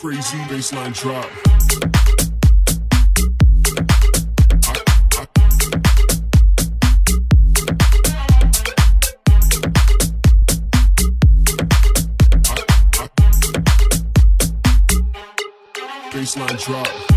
crazy bassline drop. bassline drop.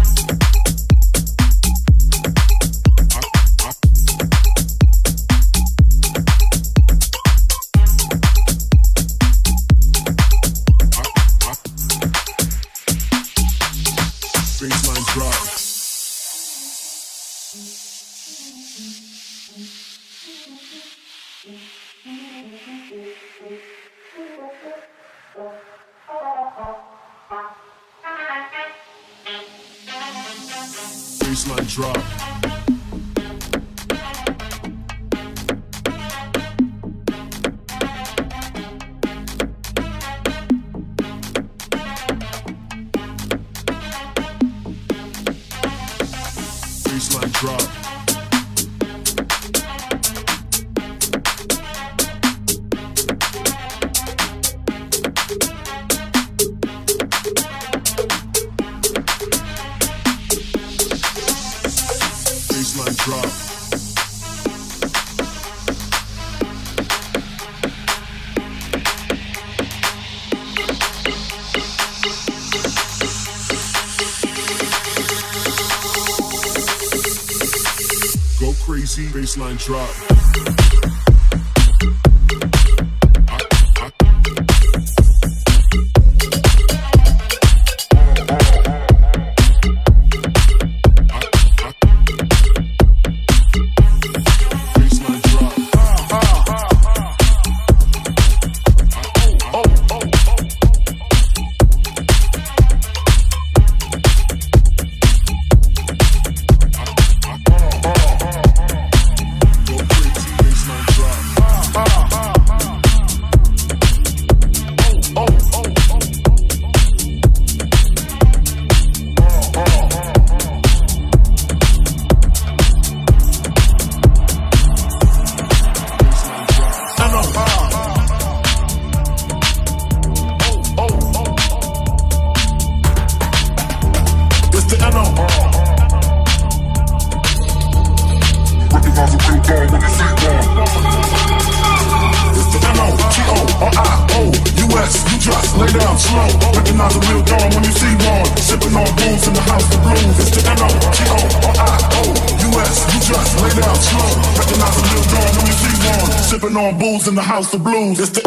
the blues. It's the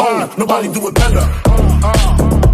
mine. Oh, Nobody oh. do it better. Oh,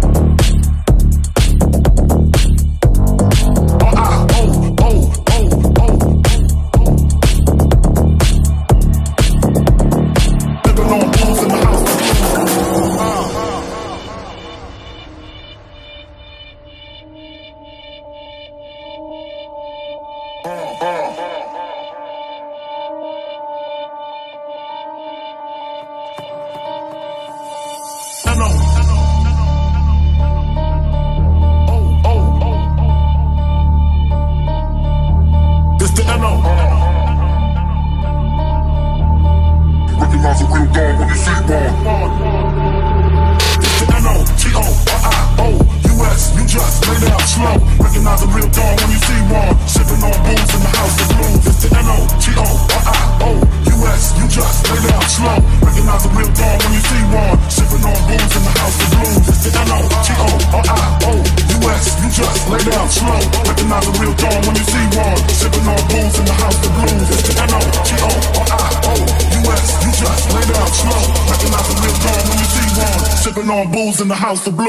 house of blood.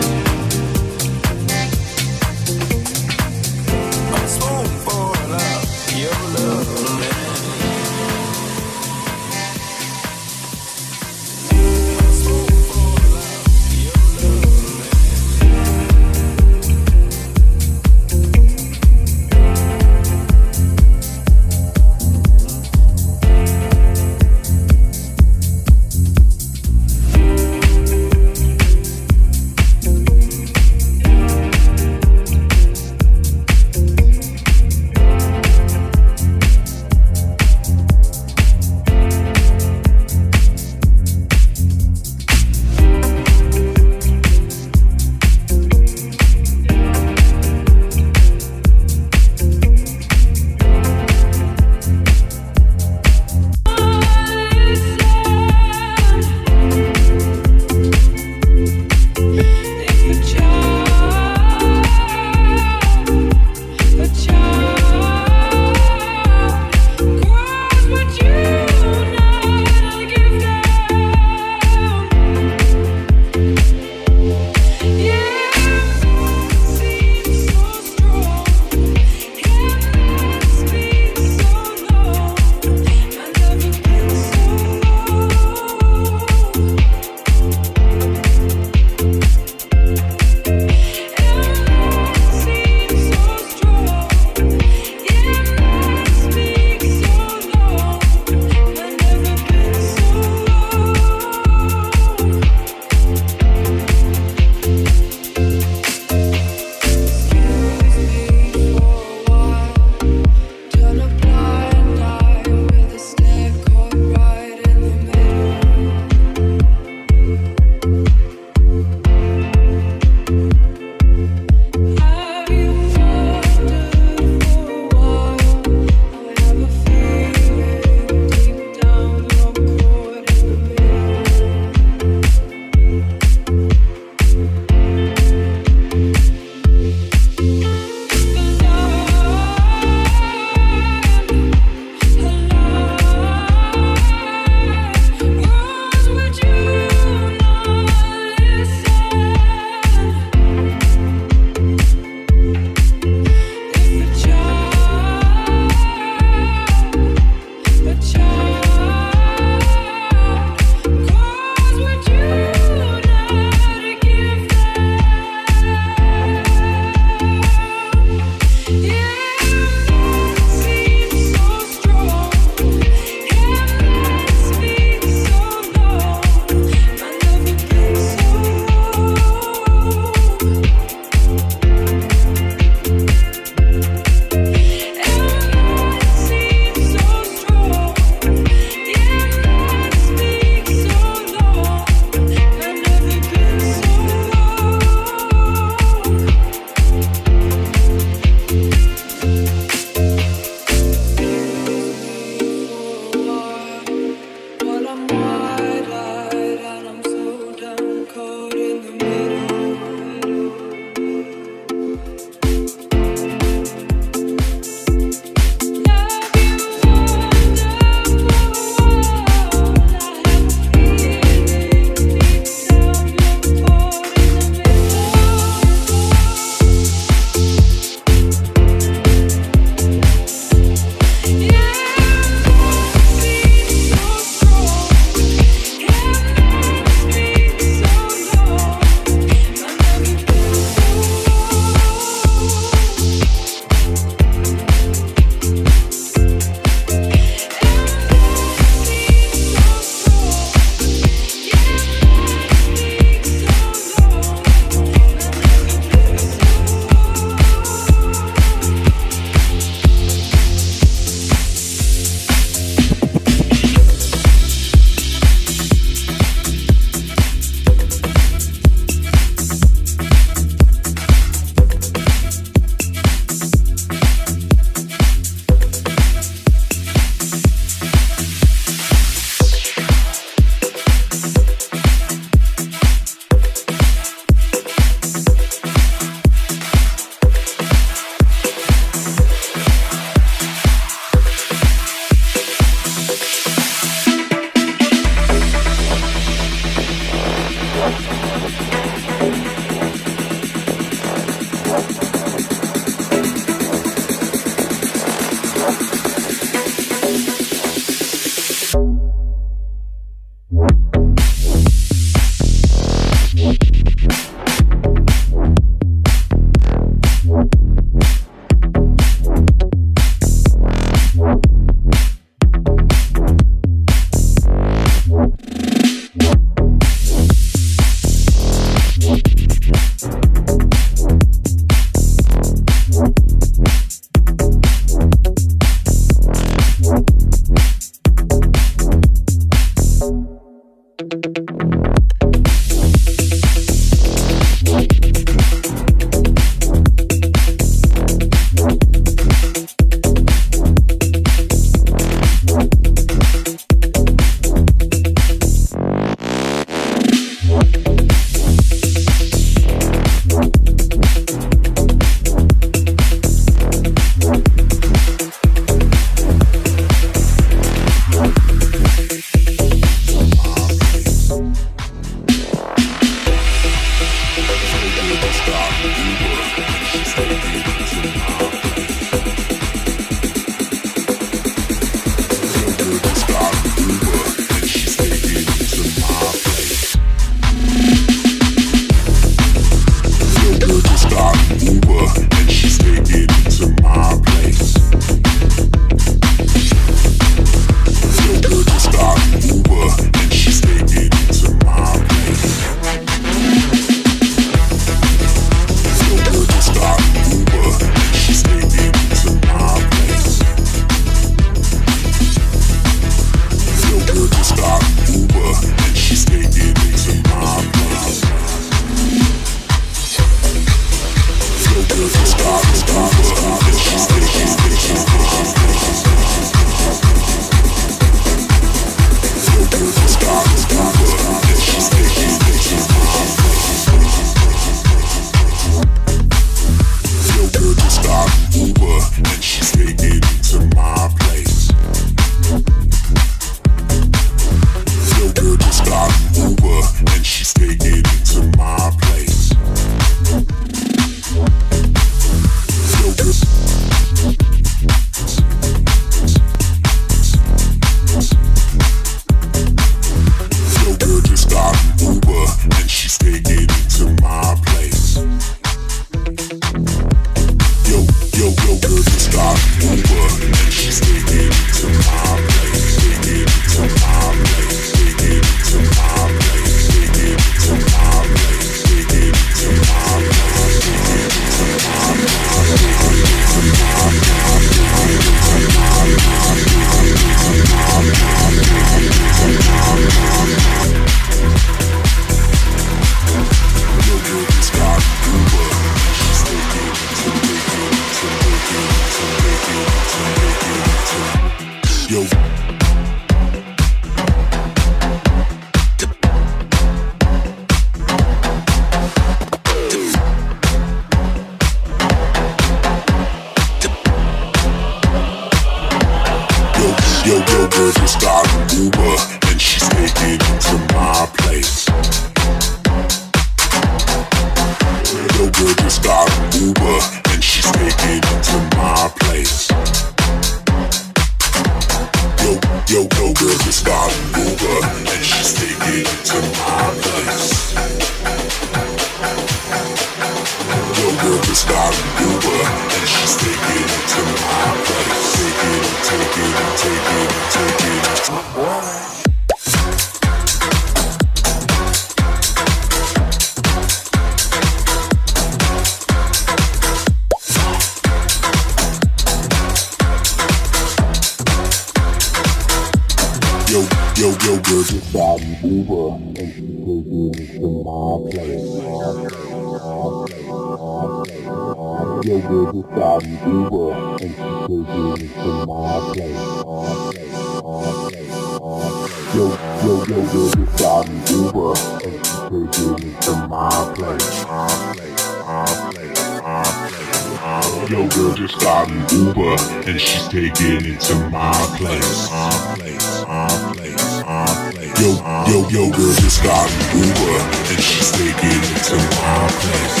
stop Uber and she's taking it to my place.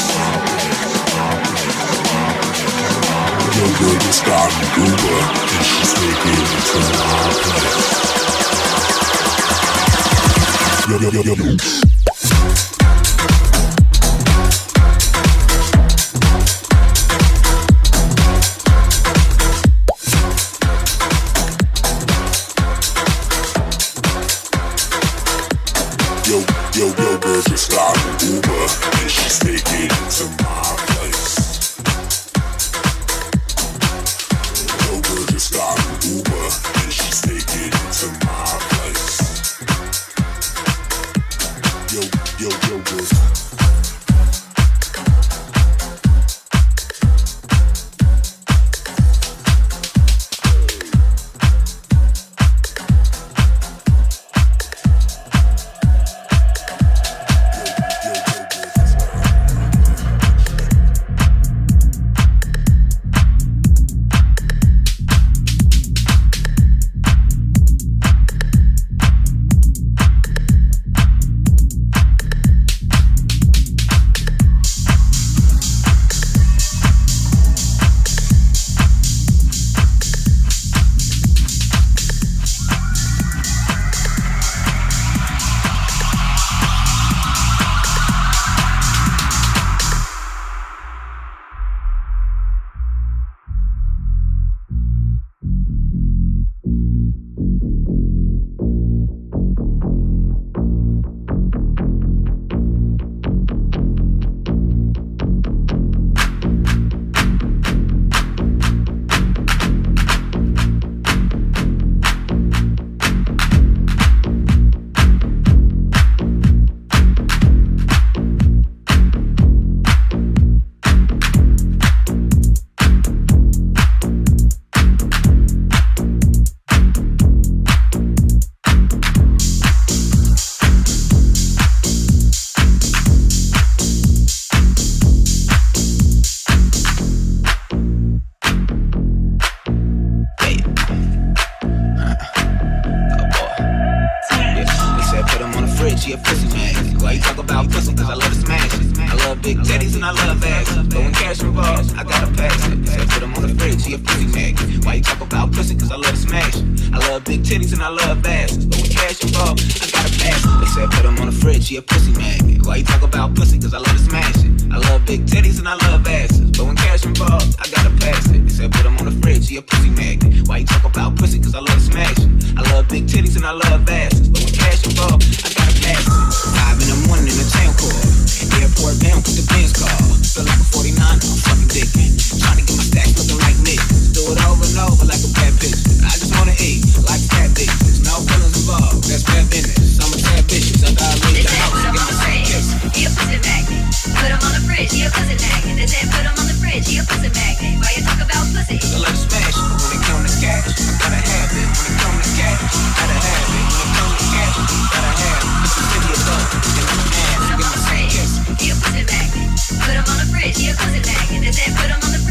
No stop Uber and she's taking to my place. Yo, yo, yo, yo, yo.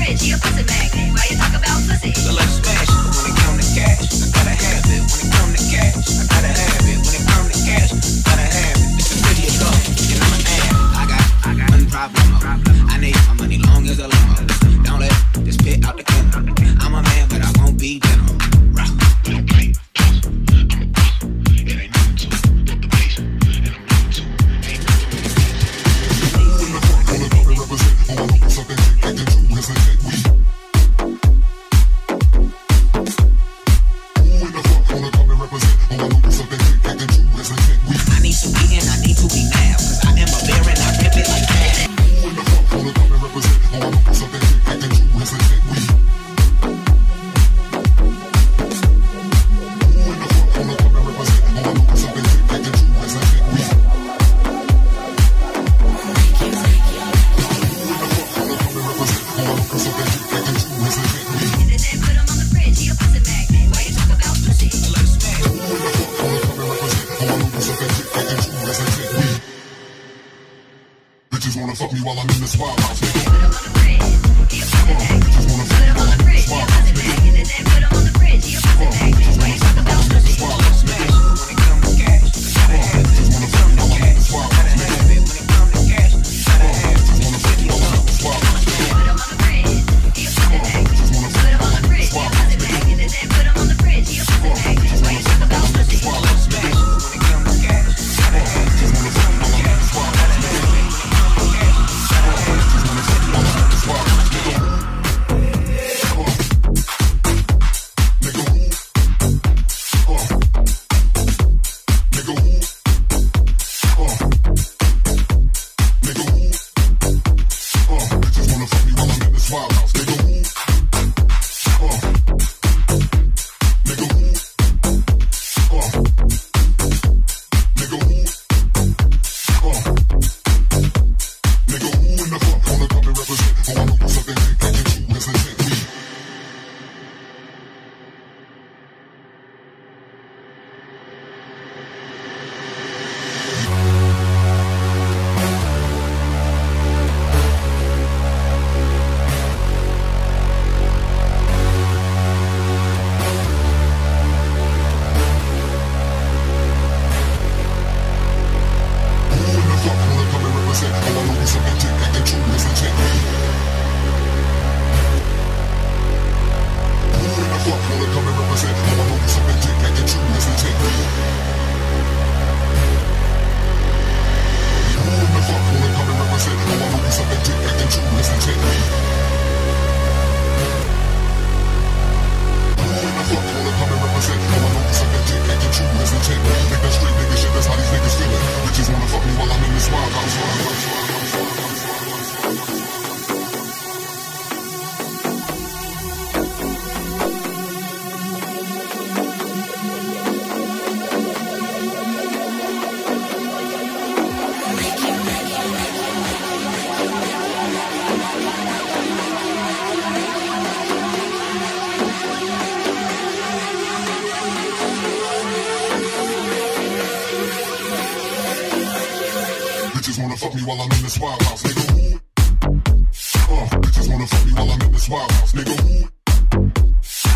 Why you talk about when it come to cash. I gotta have it when it come to cash. I gotta have it when it come to cash. Gotta have it. And I'm. I got, one problem. I need my money long as a long wanna fuck me while I'm in this wild house, nigga. Uh, bitches wanna fuck me while I'm in this wild house, nigga.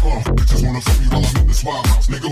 Uh, bitches wanna fuck me while I'm in this wild house, nigga.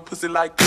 Pussy like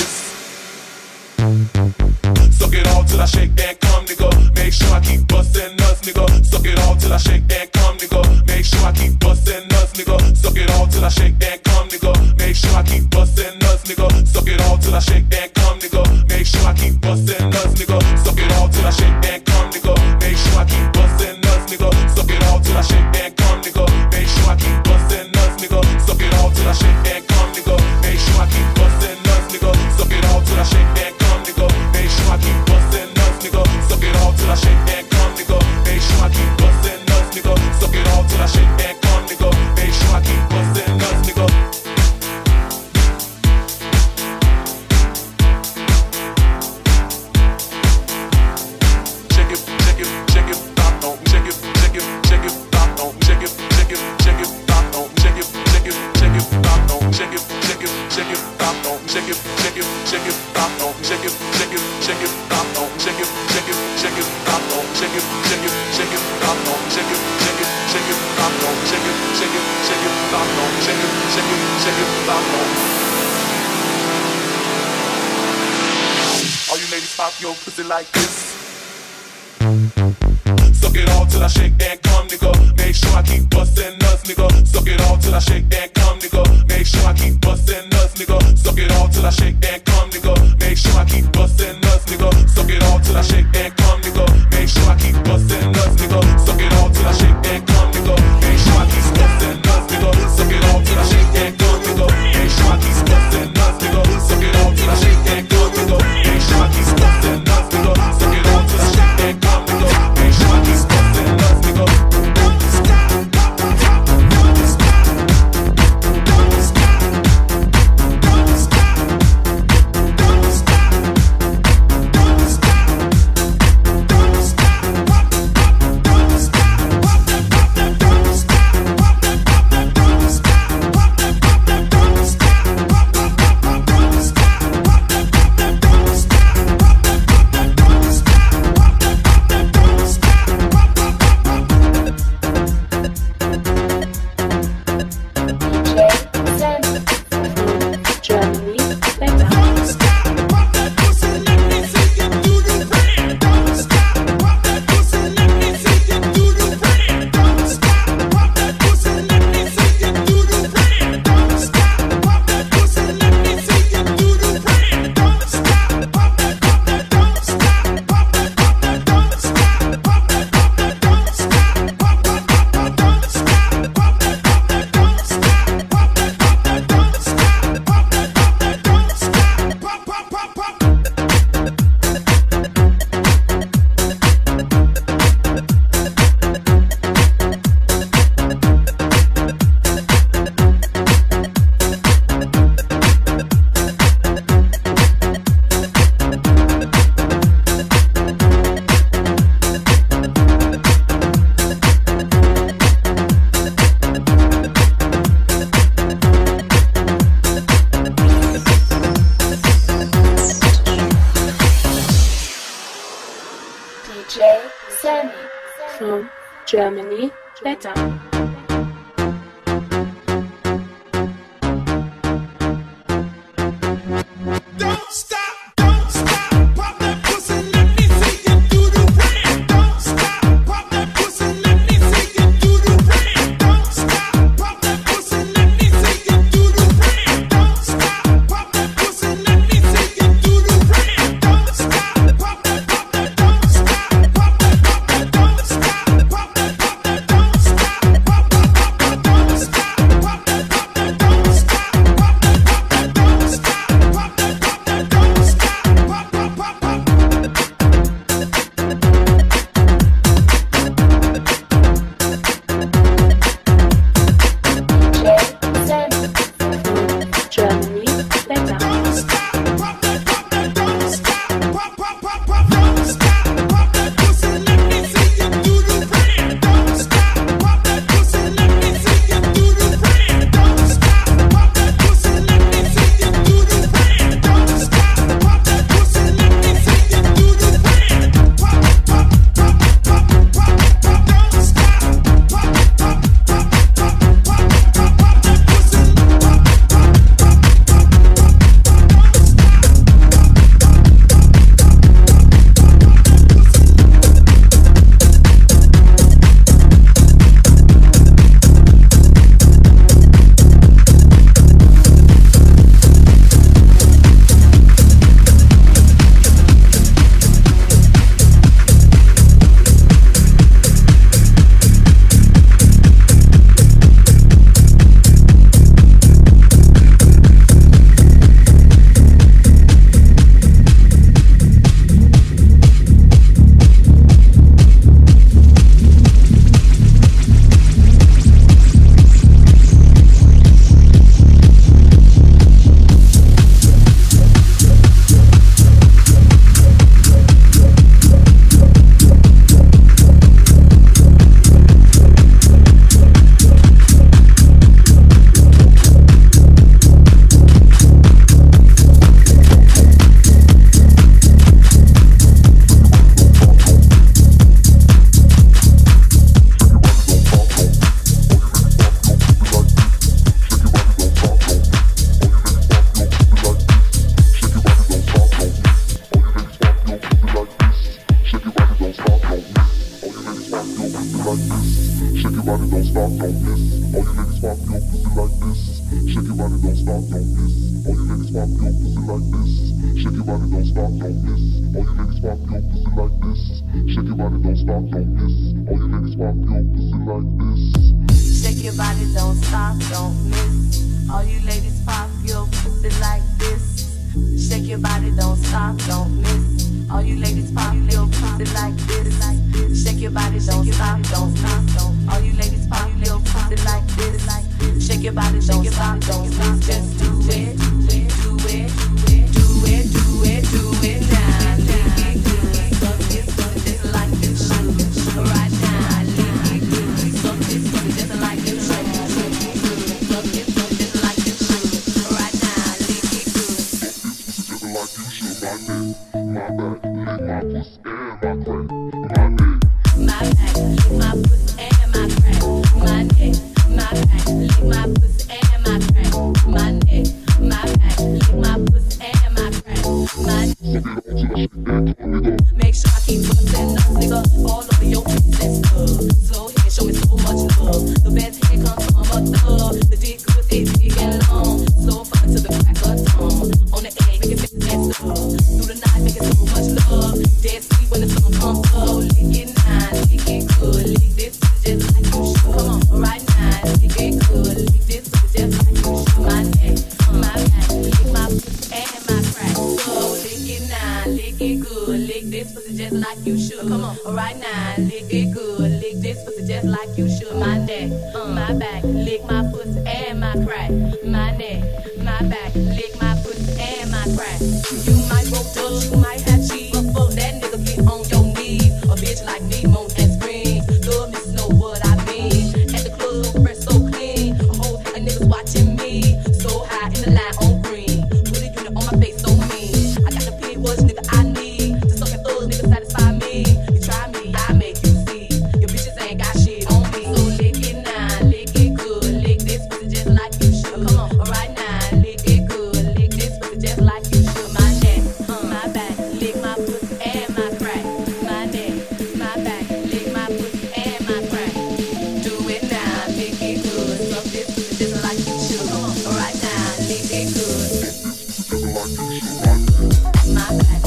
My back,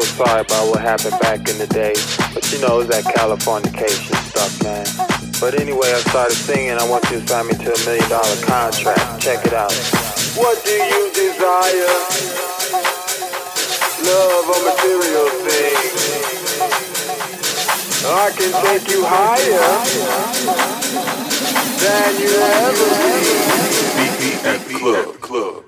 so sorry about what happened back in the day. But you know, it was that Californication stuff, man. But anyway, I started singing. I want you to sign me to a million dollar contract. Check it out. What do you desire? Love or material things? I can take you higher than you ever been. Meet me at the club. Club.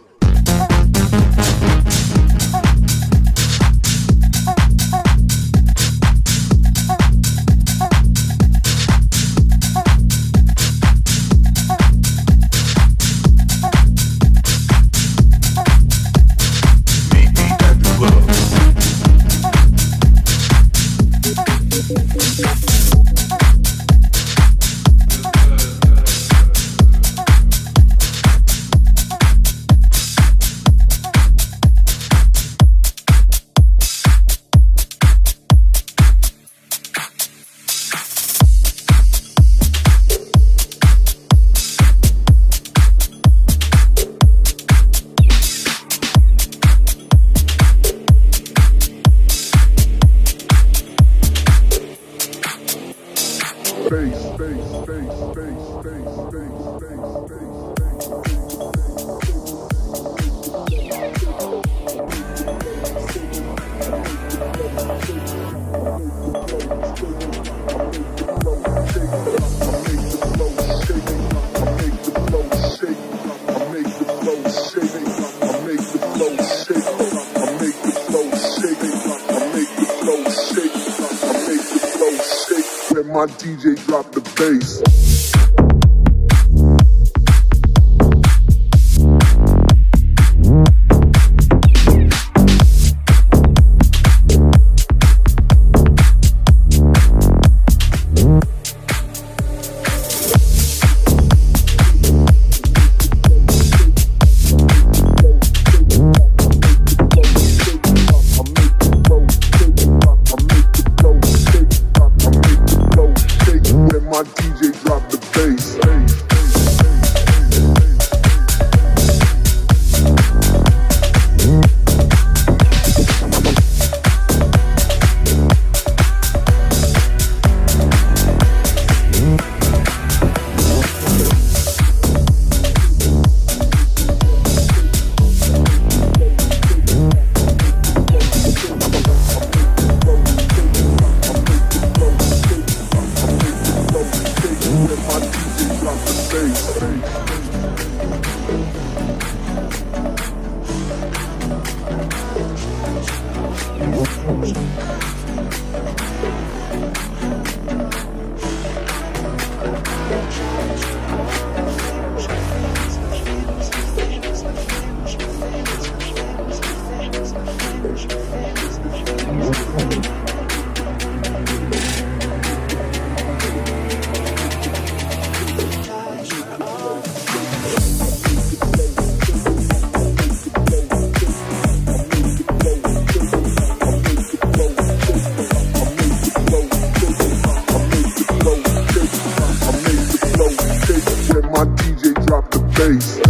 Bass,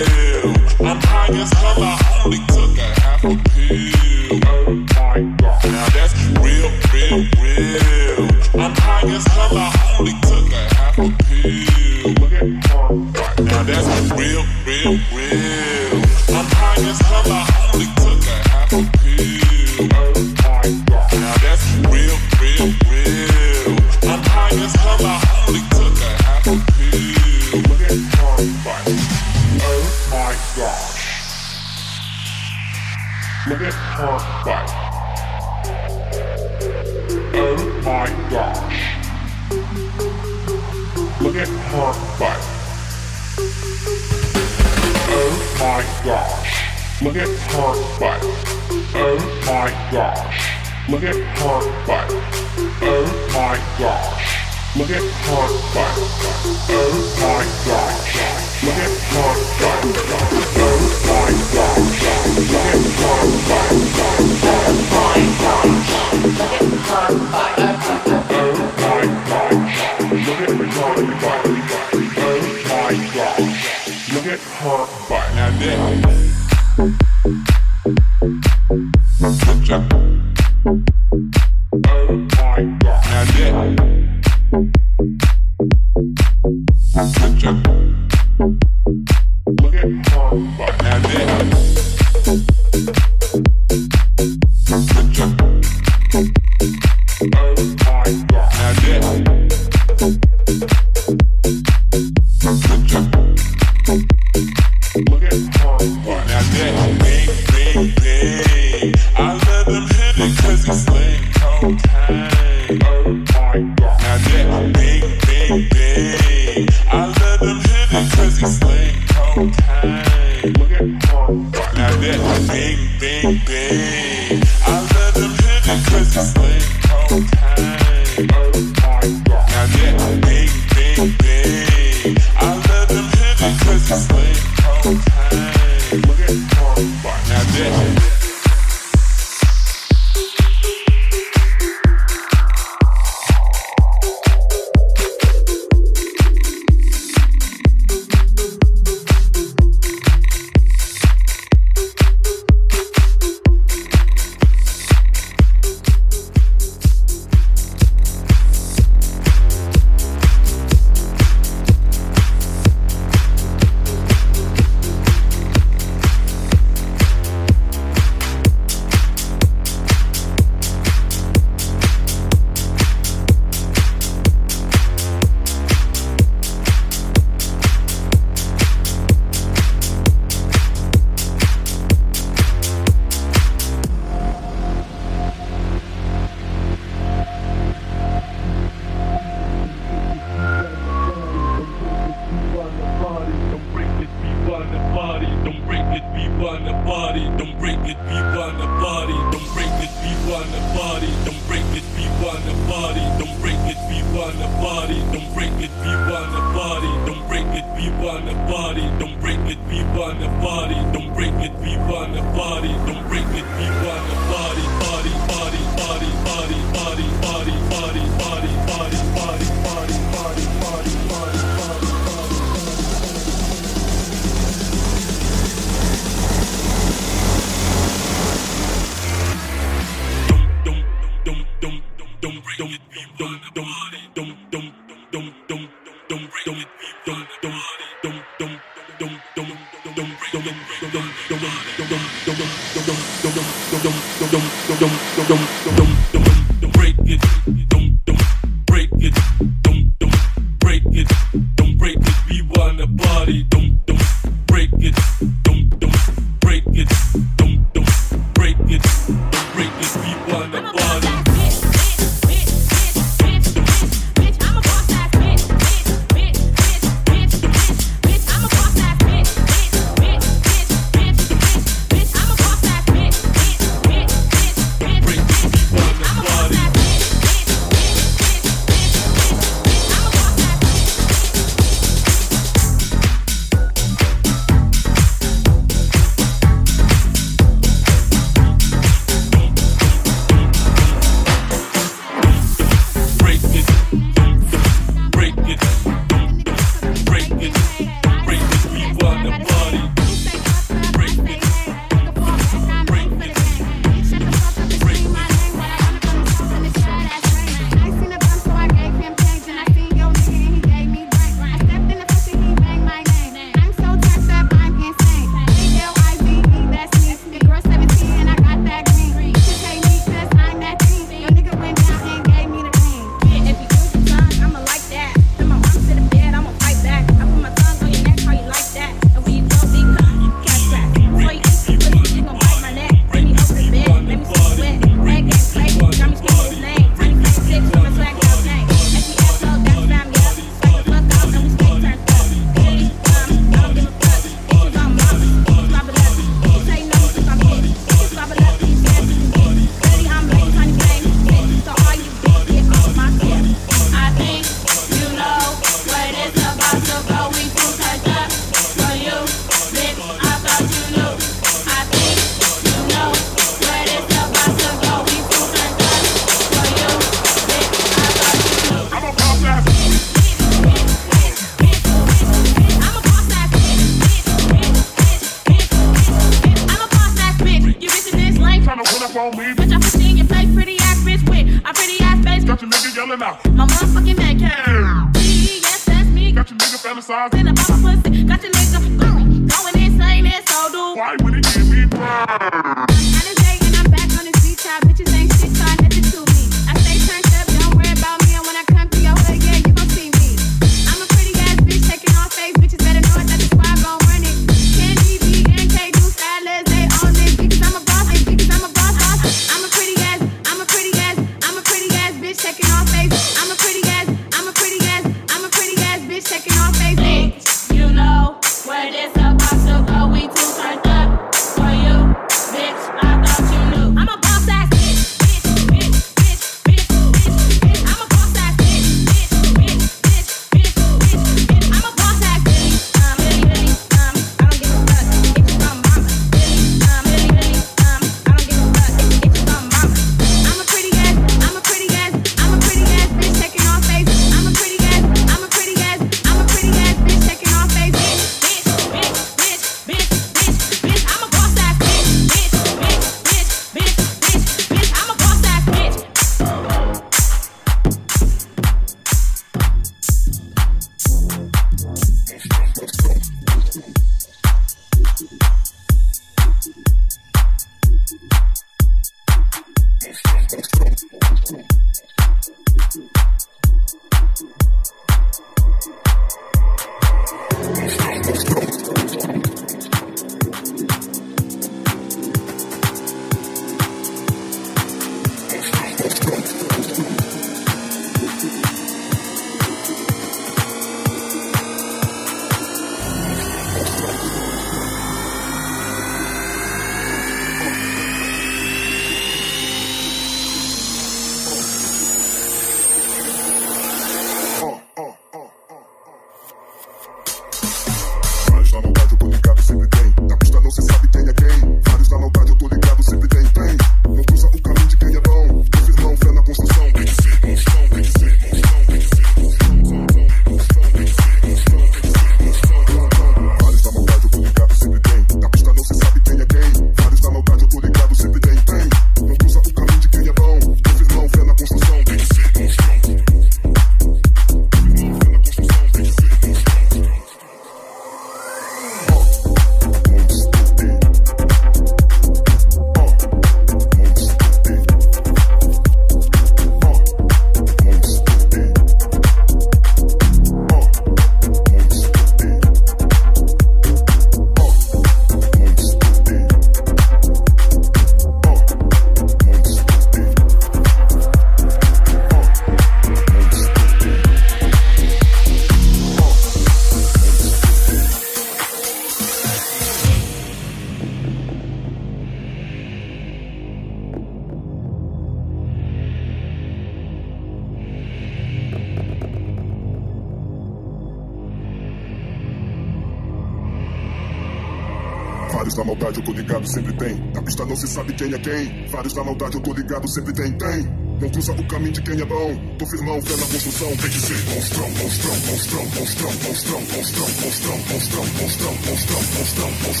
sabe quem é quem. Vários da maldade, eu tô ligado, sempre tem, tem. Não cruza o caminho de quem é bom. Tô firmão, fé na construção. Tem que ser monstrão, monstrão, monstrão, monstrão, monstrão, monstrão, monstrão, monstrão, monstrão, monstrão, monstrão, monstrão,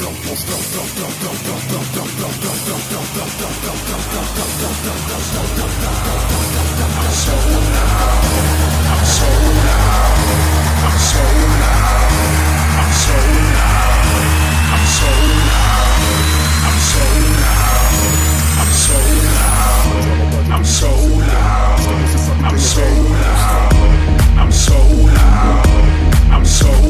monstrão, monstrão, monstrão, monstrão, monstrão, monstrão, monstrão, monstrão I'm so loud, I'm so loud, I'm so loud. I'm so loud. I'm so loud. I'm so loud. I'm so loud. I'm so loud.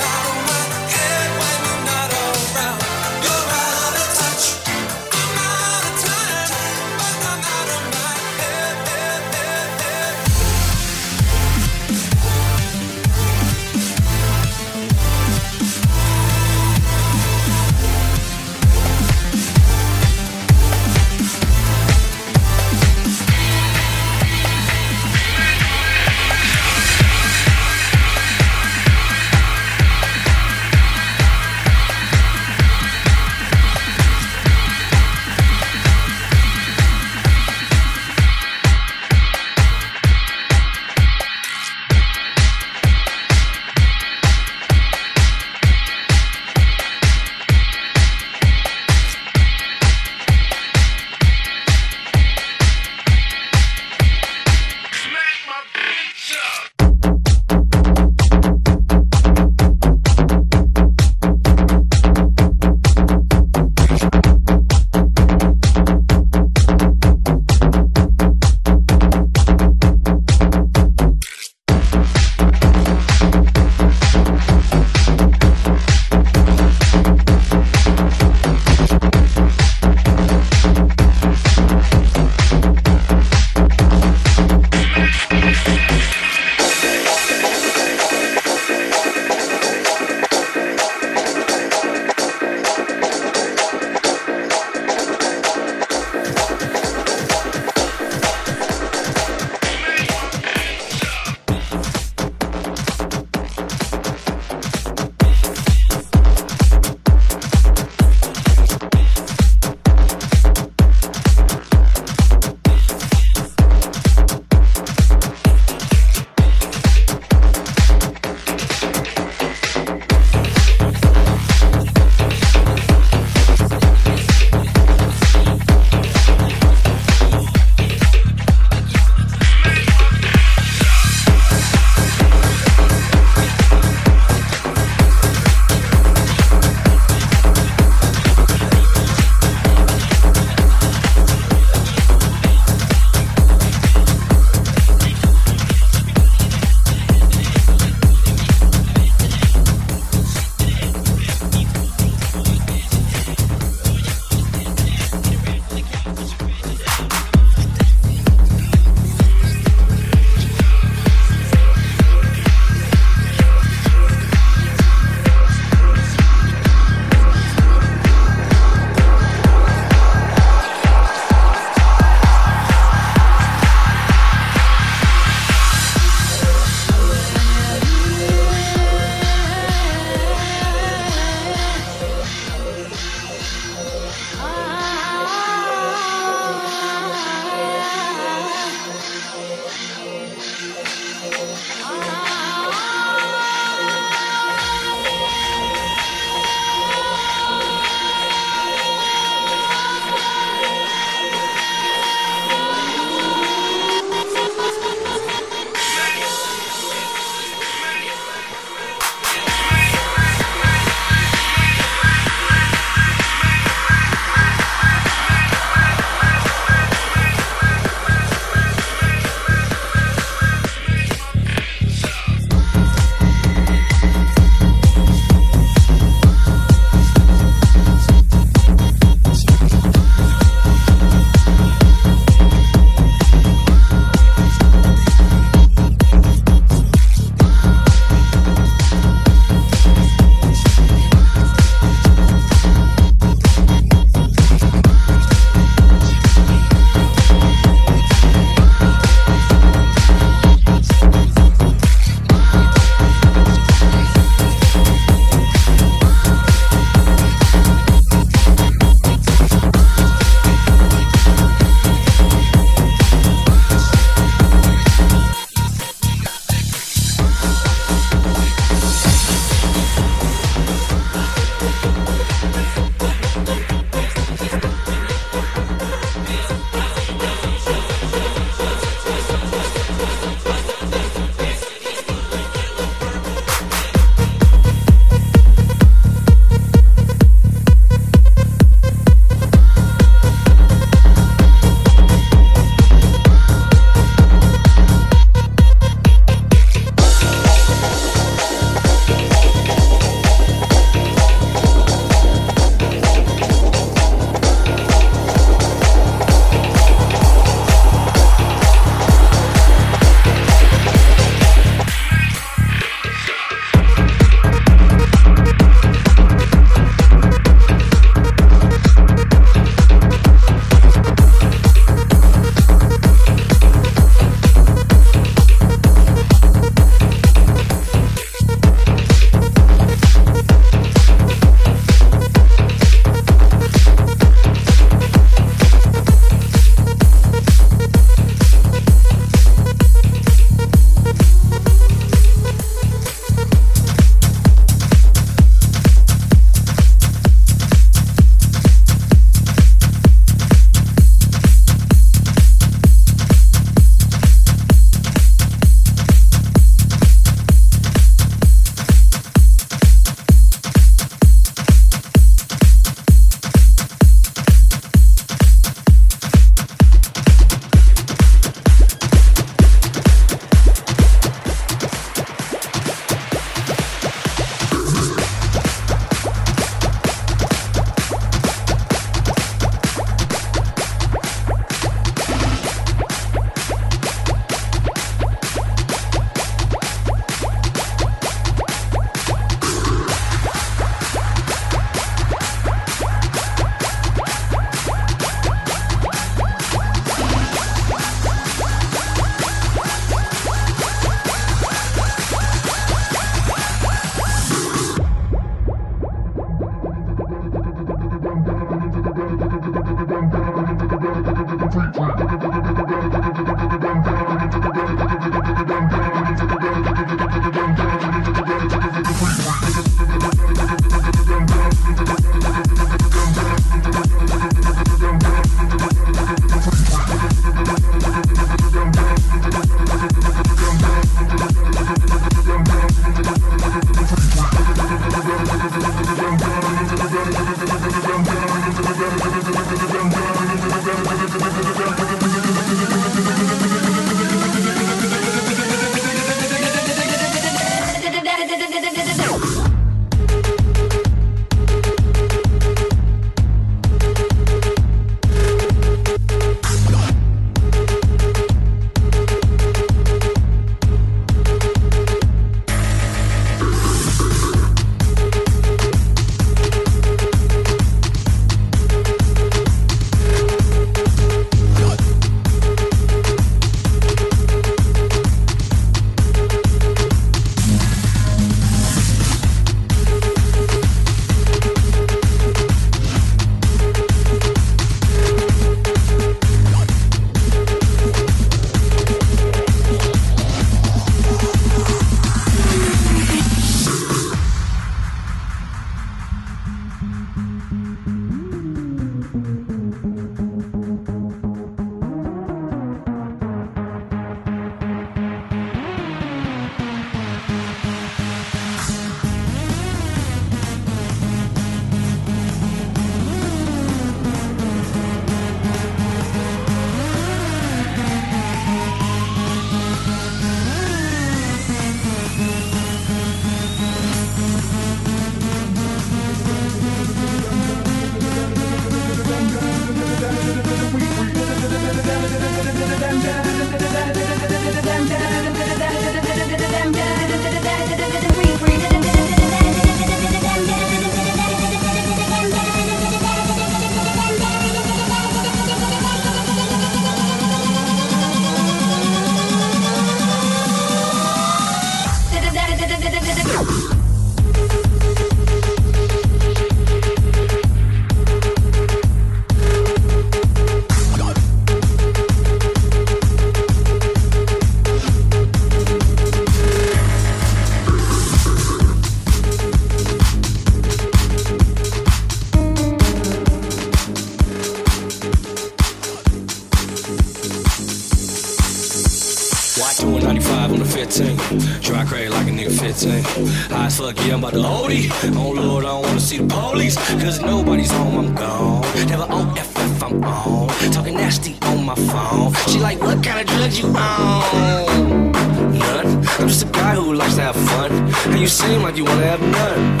Cause nobody's home, I'm gone. Never OFF, I'm on. Talking nasty on my phone. She like, what kind of drugs you on? None. I'm just a guy who likes to have fun. And you seem like you wanna have none.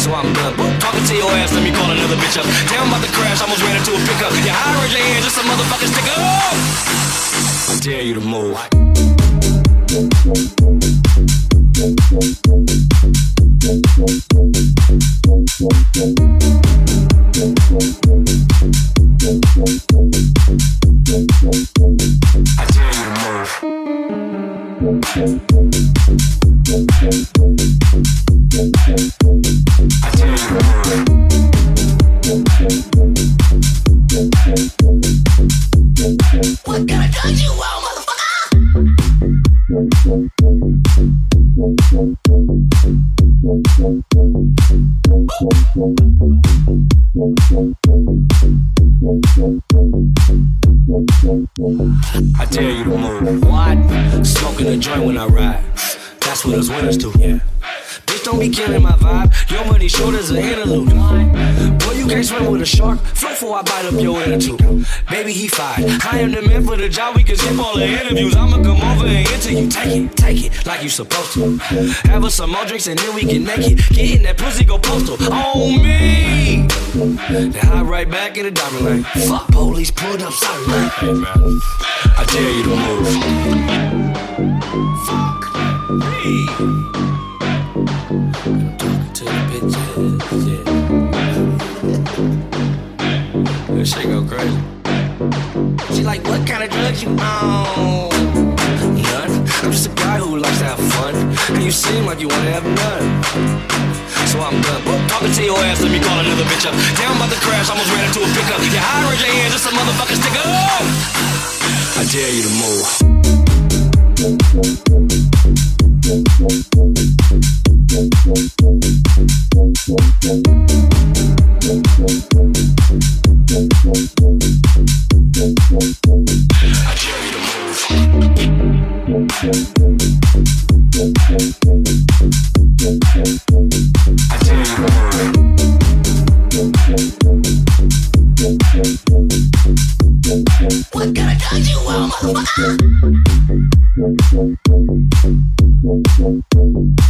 So I'm done. Boop, talking to your ass, let me call another bitch up. Damn, about to crash, almost ran into a pickup. Yeah, I raise your hands, just a motherfucking stick up. I dare you to move. Before I bite up your tooth. Baby, he fired. I am the man for the job. We can skip all the interviews. I'ma come over and interview. Take it, take it, like you supposed to. Have us some more drinks and then we can make it. get naked. Getting that pussy go postal on me. Then I right back in the diamond lane. Fuck police, pulled up, sorry man. Hey man, I dare you to move. Fuck me. Kind of drugs you on? None. I'm just a guy who likes to have fun. And you seem like you wanna have none. so I'm done. Woo, Talking to your ass, let me call another bitch up. I'm about to crash, almost ran into a pickup. Yeah, high, raise your hands, just a motherfucking sticker. I dare you to move. Dare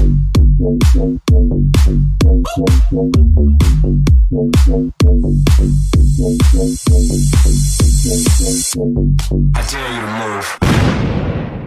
you I dare you to move.